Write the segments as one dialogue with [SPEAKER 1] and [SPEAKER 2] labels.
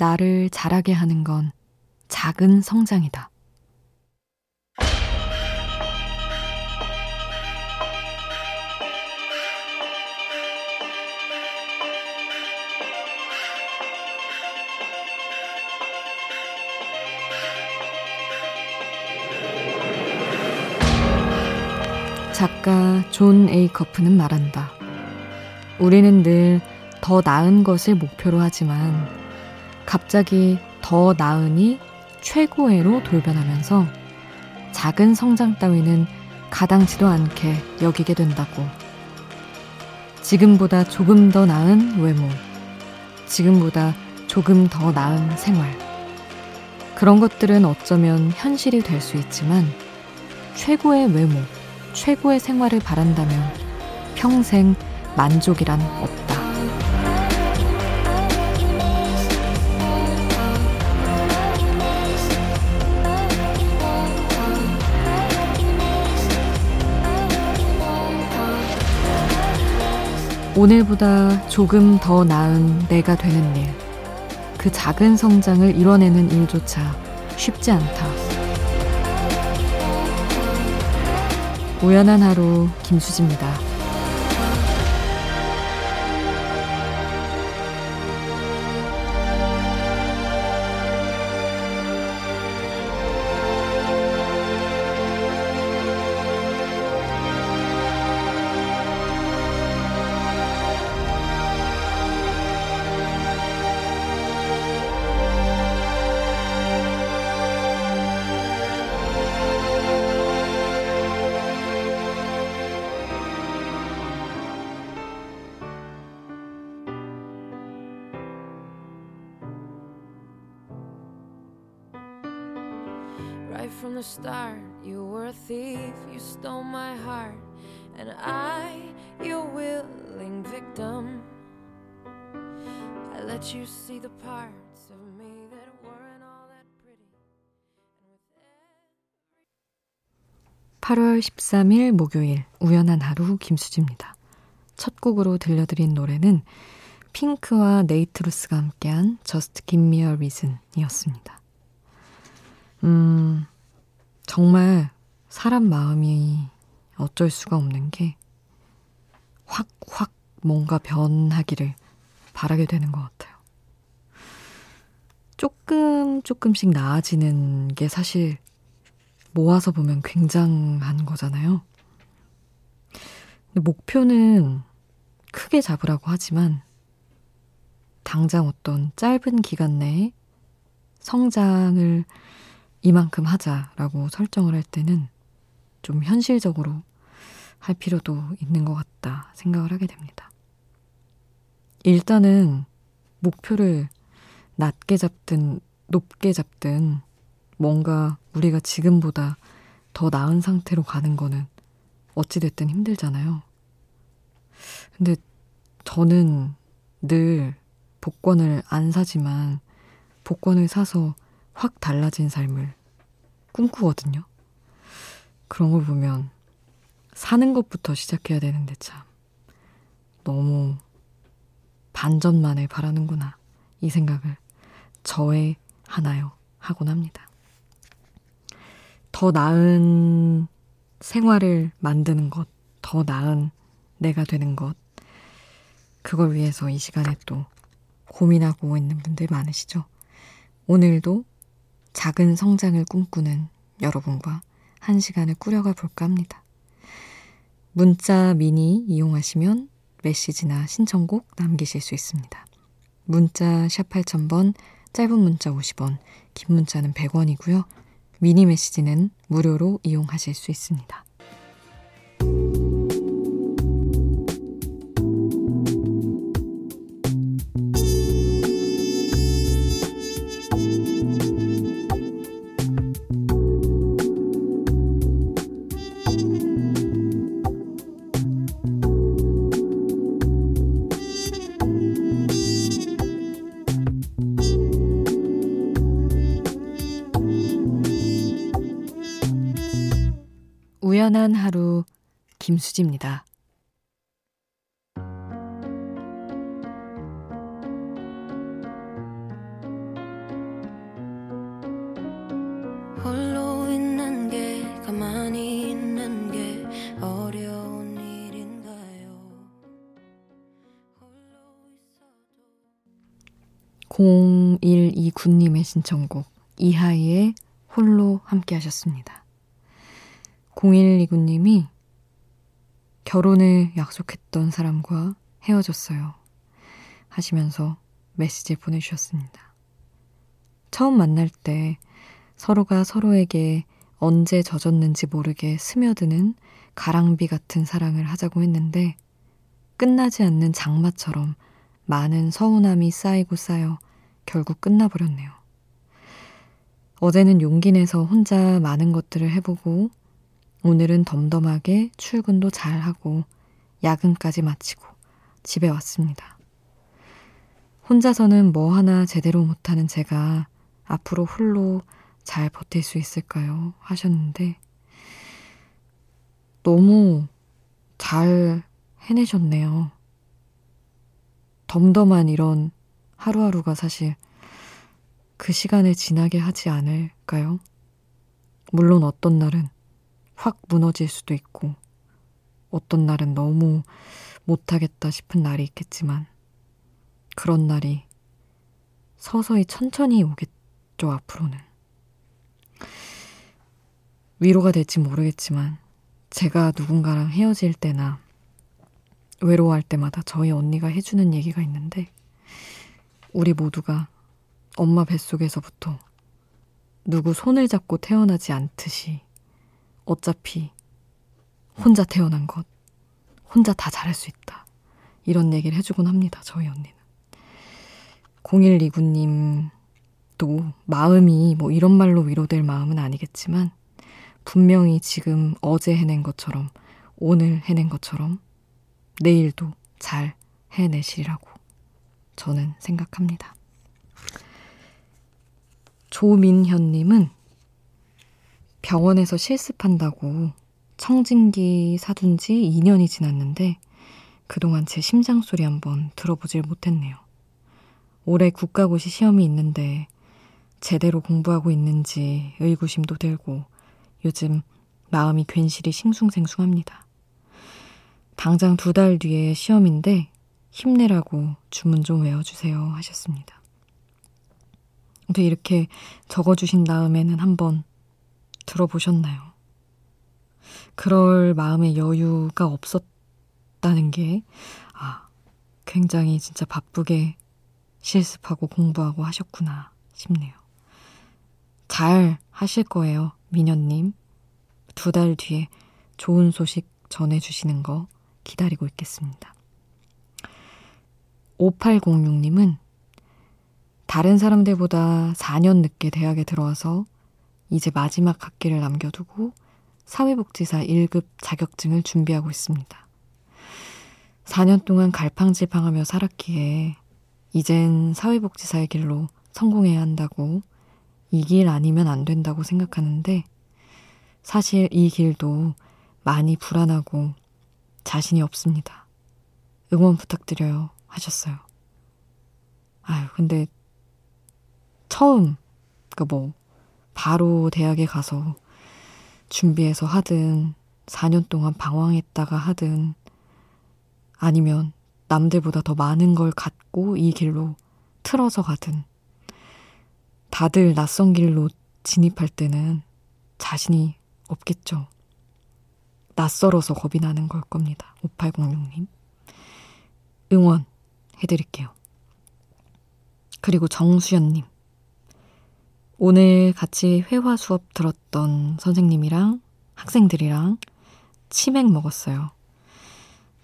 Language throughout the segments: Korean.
[SPEAKER 1] 나를 자라게 하는 건 작은 성장이다. 작가 존 에이커프는 말한다. 우리는 늘 더 나은 것을 목표로 하지만 갑자기 더 나으니 최고의로 돌변하면서 작은 성장 따위는 가당치도 않게 여기게 된다고. 지금보다 조금 더 나은 외모, 지금보다 조금 더 나은 생활. 그런 것들은 어쩌면 현실이 될 수 있지만 최고의 외모, 최고의 생활을 바란다면 평생 만족이란 없다. 오늘보다 조금 더 나은 내가 되는 일. 그 작은 성장을 이뤄내는 일조차 쉽지 않다. 우연한 하루 김수지입니다. The start, you were a thief, you stole my heart, and I, your willing victim. I let you see the parts of me that weren't all that pretty. 8월 13일 목요일 우연한 하루 김수지입니다. 첫 곡으로 들려드린 노래는 핑크와 네이트루스가 함께한 Just Give Me a Reason이었습니다. 음, 정말 사람 마음이 어쩔 수가 없는 게 확, 확 뭔가 변하기를 바라게 되는 것 같아요. 조금, 조금씩 나아지는 게 사실 모아서 보면 굉장한 거잖아요. 목표는 크게 잡으라고 하지만 당장 어떤 짧은 기간 내에 성장을 이만큼 하자라고 설정을 할 때는 좀 현실적으로 할 필요도 있는 것 같다 생각을 하게 됩니다. 일단은 목표를 낮게 잡든 높게 잡든 뭔가 우리가 지금보다 더 나은 상태로 가는 거는 어찌됐든 힘들잖아요. 근데 저는 늘 복권을 안 사지만 복권을 사서 확 달라진 삶을 꿈꾸거든요. 그런 걸 보면 사는 것부터 시작해야 되는데 참 너무 반전만을 바라는구나 이 생각을 저의 하나요 하곤 합니다. 더 나은 생활을 만드는 것, 더 나은 내가 되는 것, 그걸 위해서 이 시간에 또 고민하고 있는 분들 많으시죠? 오늘도 작은 성장을 꿈꾸는 여러분과 한 시간을 꾸려가 볼까 합니다. 문자 미니 이용하시면 메시지나 신청곡 남기실 수 있습니다. 문자 샵 8000번, 짧은 문자 50원, 긴 문자는 100원이고요. 미니 메시지는 무료로 이용하실 수 있습니다. 편안한 하루 김수지입니다. 012 군님의 신청곡 이하의 홀로 함께 하셨습니다. 0129님이 결혼을 약속했던 사람과 헤어졌어요. 하시면서 메시지 보내주셨습니다. 처음 만날 때 서로가 서로에게 언제 젖었는지 모르게 스며드는 가랑비 같은 사랑을 하자고 했는데 끝나지 않는 장마처럼 많은 서운함이 쌓이고 쌓여 결국 끝나버렸네요. 어제는 용기 내서 혼자 많은 것들을 해보고 오늘은 덤덤하게 출근도 잘하고 야근까지 마치고 집에 왔습니다. 혼자서는 뭐 하나 제대로 못하는 제가 앞으로 홀로 잘 버틸 수 있을까요? 하셨는데 너무 잘 해내셨네요. 덤덤한 이런 하루하루가 사실 그 시간을 지나게 하지 않을까요? 물론 어떤 날은 확 무너질 수도 있고, 어떤 날은 너무 못하겠다 싶은 날이 있겠지만, 그런 날이 서서히 천천히 오겠죠, 앞으로는. 위로가 될지 모르겠지만, 제가 누군가랑 헤어질 때나 외로워할 때마다 저희 언니가 해주는 얘기가 있는데, 우리 모두가 엄마 뱃속에서부터 누구 손을 잡고 태어나지 않듯이 어차피 혼자 태어난 것, 혼자 다 잘할 수 있다. 이런 얘기를 해주곤 합니다, 저희 언니는. 0129님도 마음이 뭐 이런 말로 위로될 마음은 아니겠지만, 분명히 지금 어제 해낸 것처럼, 오늘 해낸 것처럼, 내일도 잘 해내시리라고 저는 생각합니다. 조민현님은 병원에서 실습한다고 청진기 사둔 지 2년이 지났는데 그동안 제 심장 소리 한번 들어보질 못했네요. 올해 국가고시 시험이 있는데 제대로 공부하고 있는지 의구심도 들고 요즘 마음이 괜시리 싱숭생숭합니다. 당장 두 달 뒤에 시험인데 힘내라고 주문 좀 외워주세요 하셨습니다. 근데 이렇게 적어주신 다음에는 한번 들어보셨나요? 그럴 마음의 여유가 없었다는 게, 아, 굉장히 진짜 바쁘게 실습하고 공부하고 하셨구나 싶네요. 잘 하실 거예요, 민현님. 두 달 뒤에 좋은 소식 전해주시는 거 기다리고 있겠습니다. 5806님은 다른 사람들보다 4년 늦게 대학에 들어와서 이제 마지막 학기를 남겨두고 사회복지사 1급 자격증을 준비하고 있습니다. 4년 동안 갈팡질팡하며 살았기에 이젠 사회복지사의 길로 성공해야 한다고 이 길 아니면 안 된다고 생각하는데 사실 이 길도 많이 불안하고 자신이 없습니다. 응원 부탁드려요. 하셨어요. 아유, 근데 처음, 그 뭐, 바로 대학에 가서 준비해서 하든, 4년 동안 방황했다가 하든, 아니면 남들보다 더 많은 걸 갖고 이 길로 틀어서 가든, 다들 낯선 길로 진입할 때는 자신이 없겠죠. 낯설어서 겁이 나는 걸 겁니다. 5806님. 응원 해드릴게요. 그리고 정수연님. 오늘 같이 회화 수업 들었던 선생님이랑 학생들이랑 치맥 먹었어요.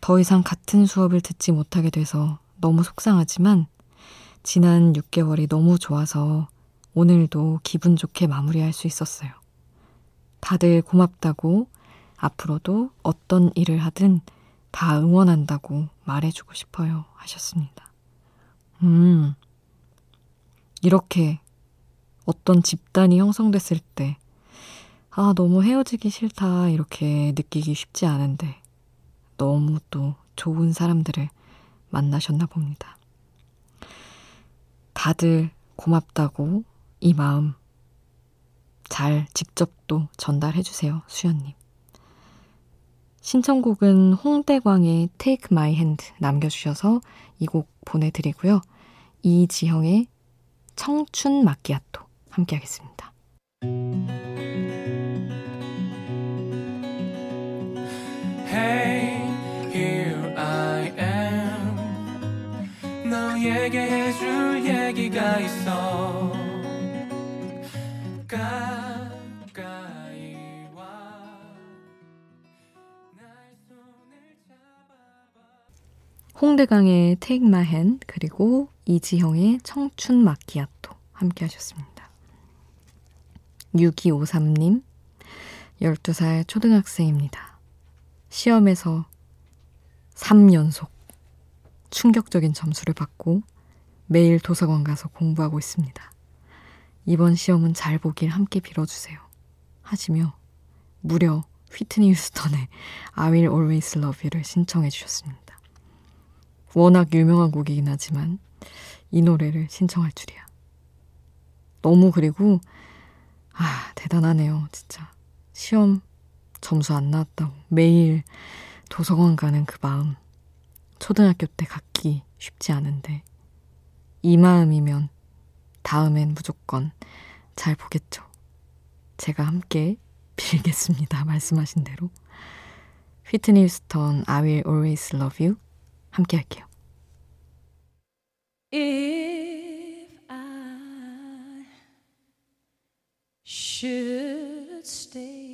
[SPEAKER 1] 더 이상 같은 수업을 듣지 못하게 돼서 너무 속상하지만 지난 6개월이 너무 좋아서 오늘도 기분 좋게 마무리할 수 있었어요. 다들 고맙다고 앞으로도 어떤 일을 하든 다 응원한다고 말해주고 싶어요. 하셨습니다. 음, 이렇게 어떤 집단이 형성됐을 때, 아, 너무 헤어지기 싫다, 이렇게 느끼기 쉽지 않은데, 너무 또 좋은 사람들을 만나셨나 봅니다. 다들 고맙다고 이 마음 잘 직접 또 전달해 주세요, 수연님. 신청곡은 홍대광의 Take My Hand 남겨주셔서 이 곡 보내드리고요. 이지형의 청춘 마끼아토 함께 하겠습니다. Hey, here I am. 너에게 해줄 얘기가 있어. 홍대강의 Take My Hand 그리고 이지형의 청춘 마키아토 함께 하셨습니다. 6253님 12살 초등학생입니다. 시험에서 3연속 충격적인 점수를 받고 매일 도서관 가서 공부하고 있습니다. 이번 시험은 잘 보길 함께 빌어주세요. 하시며 무려 휘트니 휴스턴의 I Will Always Love You를 신청해 주셨습니다. 워낙 유명한 곡이긴 하지만 이 노래를 신청할 줄이야. 너무 그리고 아 대단하네요 진짜 시험 점수 안 나왔다고 매일 도서관 가는 그 마음 초등학교 때 갖기 쉽지 않은데 이 마음이면 다음엔 무조건 잘 보겠죠. 제가 함께 빌겠습니다. 말씀하신 대로. 휘트니 휴스턴 I will always love you 함께 할게요. Should stay,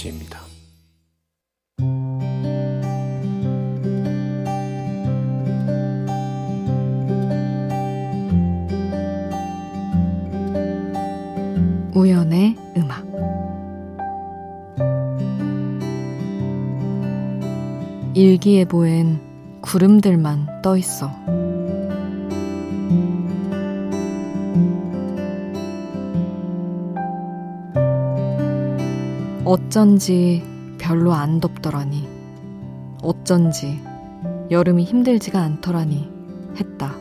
[SPEAKER 1] 김수지입니다 우연의 음악 일기예보엔 구름들만 떠 있어. 어쩐지 별로 안 덥더라니. 어쩐지 여름이 힘들지가 않더라니 했다.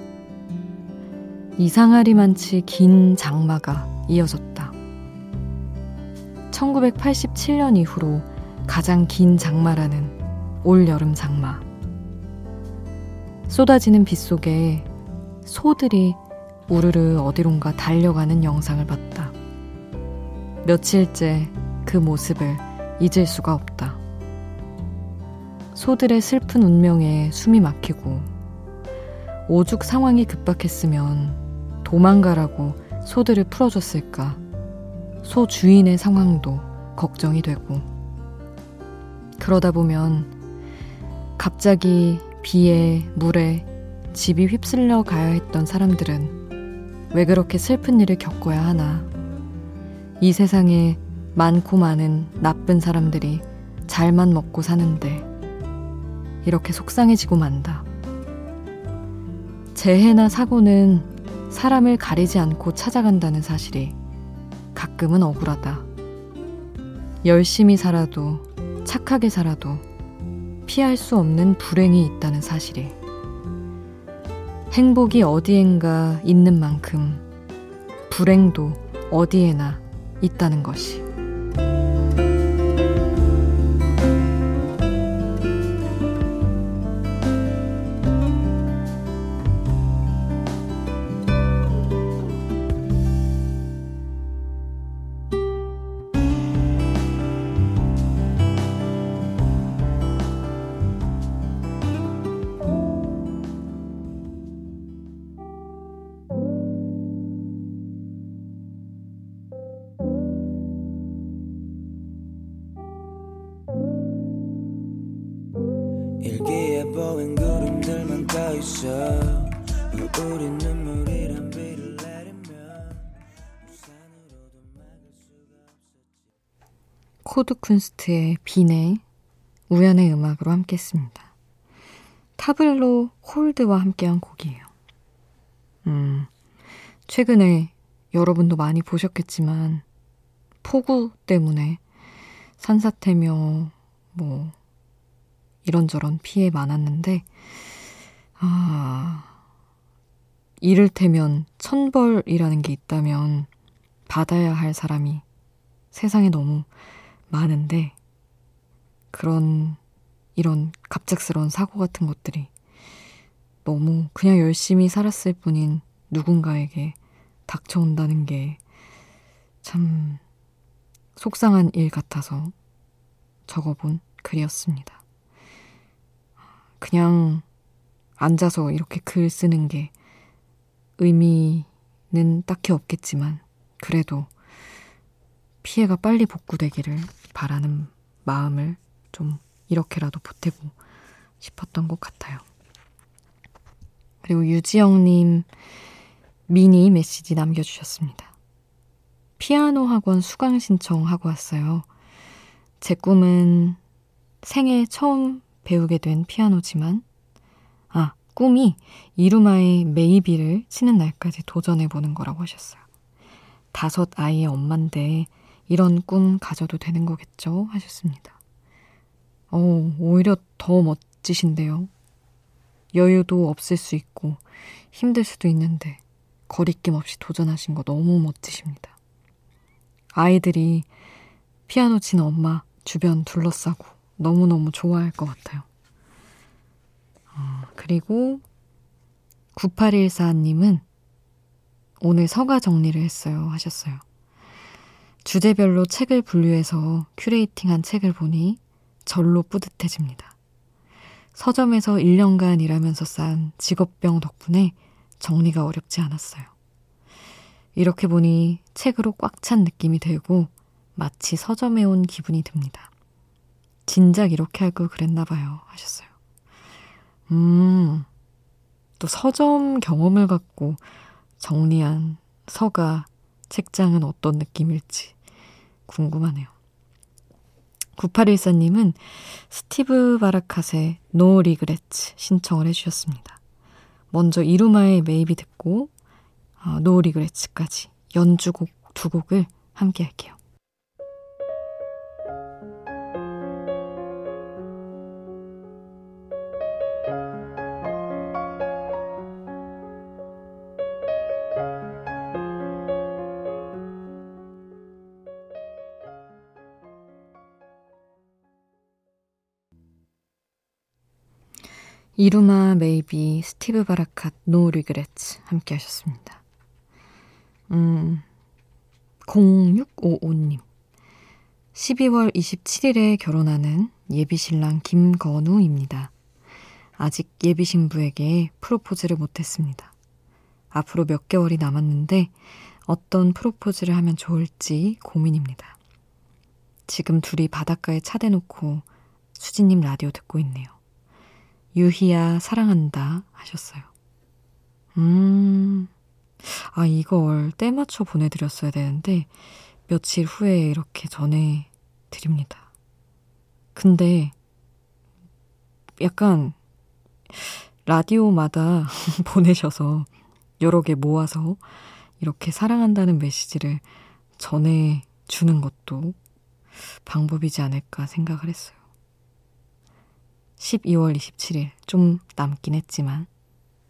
[SPEAKER 1] 이상하리만치 긴 장마가 이어졌다. 1987년 이후로 가장 긴 장마라는 올여름 장마. 쏟아지는 빗 속에 소들이 우르르 어디론가 달려가는 영상을 봤다. 며칠째 그 모습을 잊을 수가 없다. 소들의 슬픈 운명에 숨이 막히고 오죽 상황이 급박했으면 도망가라고 소들을 풀어줬을까. 소 주인의 상황도 걱정이 되고 그러다 보면 갑자기 비에 물에 집이 휩쓸려 가야 했던 사람들은 왜 그렇게 슬픈 일을 겪어야 하나. 이 세상에 많고 많은 나쁜 사람들이 잘만 먹고 사는데 이렇게 속상해지고 만다. 재해나 사고는 사람을 가리지 않고 찾아간다는 사실이 가끔은 억울하다. 열심히 살아도 착하게 살아도 피할 수 없는 불행이 있다는 사실이 행복이 어디엔가 있는 만큼 불행도 어디에나 있다는 것이 보 코드 쿤스트의 비네 우연의 음악으로 함께 했습니다. 타블로 콜드와 함께한 곡이에요. 음, 최근에 여러분도 많이 보셨겠지만, 폭우 때문에 산사태며, 뭐, 이런저런 피해 많았는데, 아, 이를테면 천벌이라는 게 있다면 받아야 할 사람이 세상에 너무 많은데 그런 이런 갑작스러운 사고 같은 것들이 너무 그냥 열심히 살았을 뿐인 누군가에게 닥쳐온다는 게 참 속상한 일 같아서 적어본 글이었습니다. 그냥 앉아서 이렇게 글 쓰는 게 의미는 딱히 없겠지만 그래도 피해가 빨리 복구되기를 바라는 마음을 좀 이렇게라도 보태고 싶었던 것 같아요. 그리고 유지영님 미니 메시지 남겨주셨습니다. 피아노 학원 수강 신청하고 왔어요. 제 꿈은 생애 처음 배우게 된 피아노지만, 아, 꿈이 이루마의 메이비를 치는 날까지 도전해보는 거라고 하셨어요. 다섯 아이의 엄만데 이런 꿈 가져도 되는 거겠죠? 하셨습니다. 어, 오히려 더 멋지신데요. 여유도 없을 수 있고 힘들 수도 있는데 거리낌 없이 도전하신 거 너무 멋지십니다. 아이들이 피아노 치는 엄마 주변 둘러싸고 너무너무 좋아할 것 같아요. 어, 그리고 9814님은 오늘 서가 정리를 했어요 하셨어요. 주제별로 책을 분류해서 큐레이팅한 책을 보니 절로 뿌듯해집니다. 서점에서 1년간 일하면서 쌓은 직업병 덕분에 정리가 어렵지 않았어요. 이렇게 보니 책으로 꽉 찬 느낌이 들고 마치 서점에 온 기분이 듭니다. 진작 이렇게 할 걸 그랬나 봐요. 하셨어요. 음, 또 서점 경험을 갖고 정리한 서가 책장은 어떤 느낌일지 궁금하네요. 9814님은 스티브 바라캇의 No Regrets 신청을 해주셨습니다. 먼저 이루마의 Maybe 듣고 어, No Regrets까지 연주곡 두 곡을 함께 할게요. 이루마 Maybe 스티브 바라캇 No Regrets 함께 하셨습니다. 음 0655님 12월 27일에 결혼하는 예비신랑 김건우입니다. 아직 예비신부에게 프로포즈를 못했습니다. 앞으로 몇 개월이 남았는데 어떤 프로포즈를 하면 좋을지 고민입니다. 지금 둘이 바닷가에 차 대놓고 수진님 라디오 듣고 있네요. 유희야, 사랑한다 하셨어요. 음, 아, 이걸 때 맞춰 보내드렸어야 되는데, 며칠 후에 이렇게 전해드립니다. 근데, 약간, 라디오마다 보내셔서 여러 개 모아서 이렇게 사랑한다는 메시지를 전해주는 것도 방법이지 않을까 생각을 했어요. 12월 27일 좀 남긴 했지만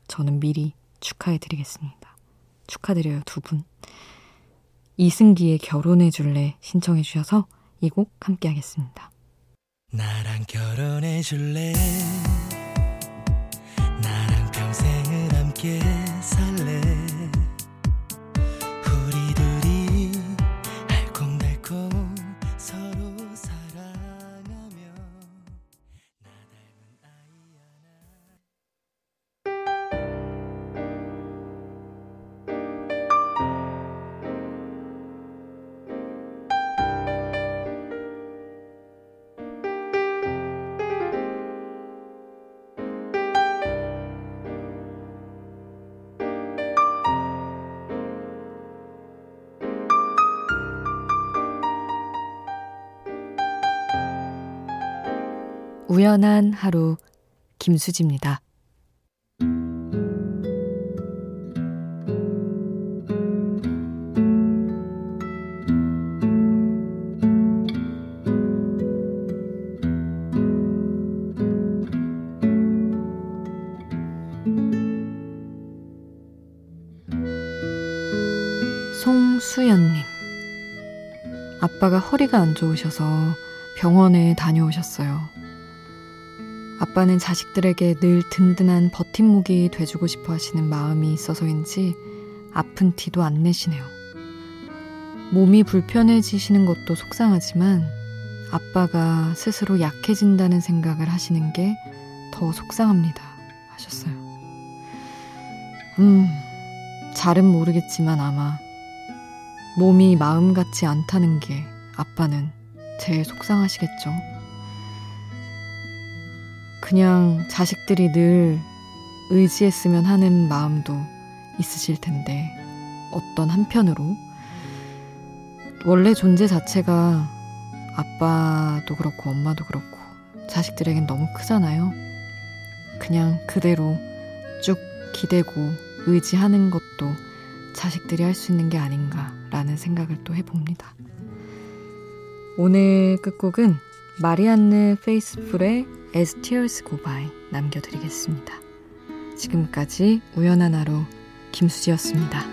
[SPEAKER 1] 저는 미리 축하해 드리겠습니다. 축하드려요, 두 분. 이승기의 결혼해 줄래 신청해 주셔서 이 곡 함께 하겠습니다. 나랑 결혼해 줄래? 나랑 평생을 함께 살래? 우연한 하루 김수지입니다. 송수연님. 아빠가 허리가 안 좋으셔서 병원에 다녀오셨어요. 아빠는 자식들에게 늘 든든한 버팀목이 돼주고 싶어 하시는 마음이 있어서인지 아픈 티도 안 내시네요. 몸이 불편해지시는 것도 속상하지만 아빠가 스스로 약해진다는 생각을 하시는 게 더 속상합니다. 하셨어요. 음, 잘은 모르겠지만 아마 몸이 마음 같지 않다는 게 아빠는 제일 속상하시겠죠. 그냥 자식들이 늘 의지했으면 하는 마음도 있으실 텐데, 어떤 한편으로, 원래 존재 자체가 아빠도 그렇고 엄마도 그렇고 자식들에겐 너무 크잖아요. 그냥 그대로 쭉 기대고 의지하는 것도 자식들이 할 수 있는 게 아닌가라는 생각을 또 해봅니다. 오늘 끝곡은 마리안느 페이스풀의 Go By 남겨드리겠습니다. 지금까지 우연한 하루 김수지였습니다.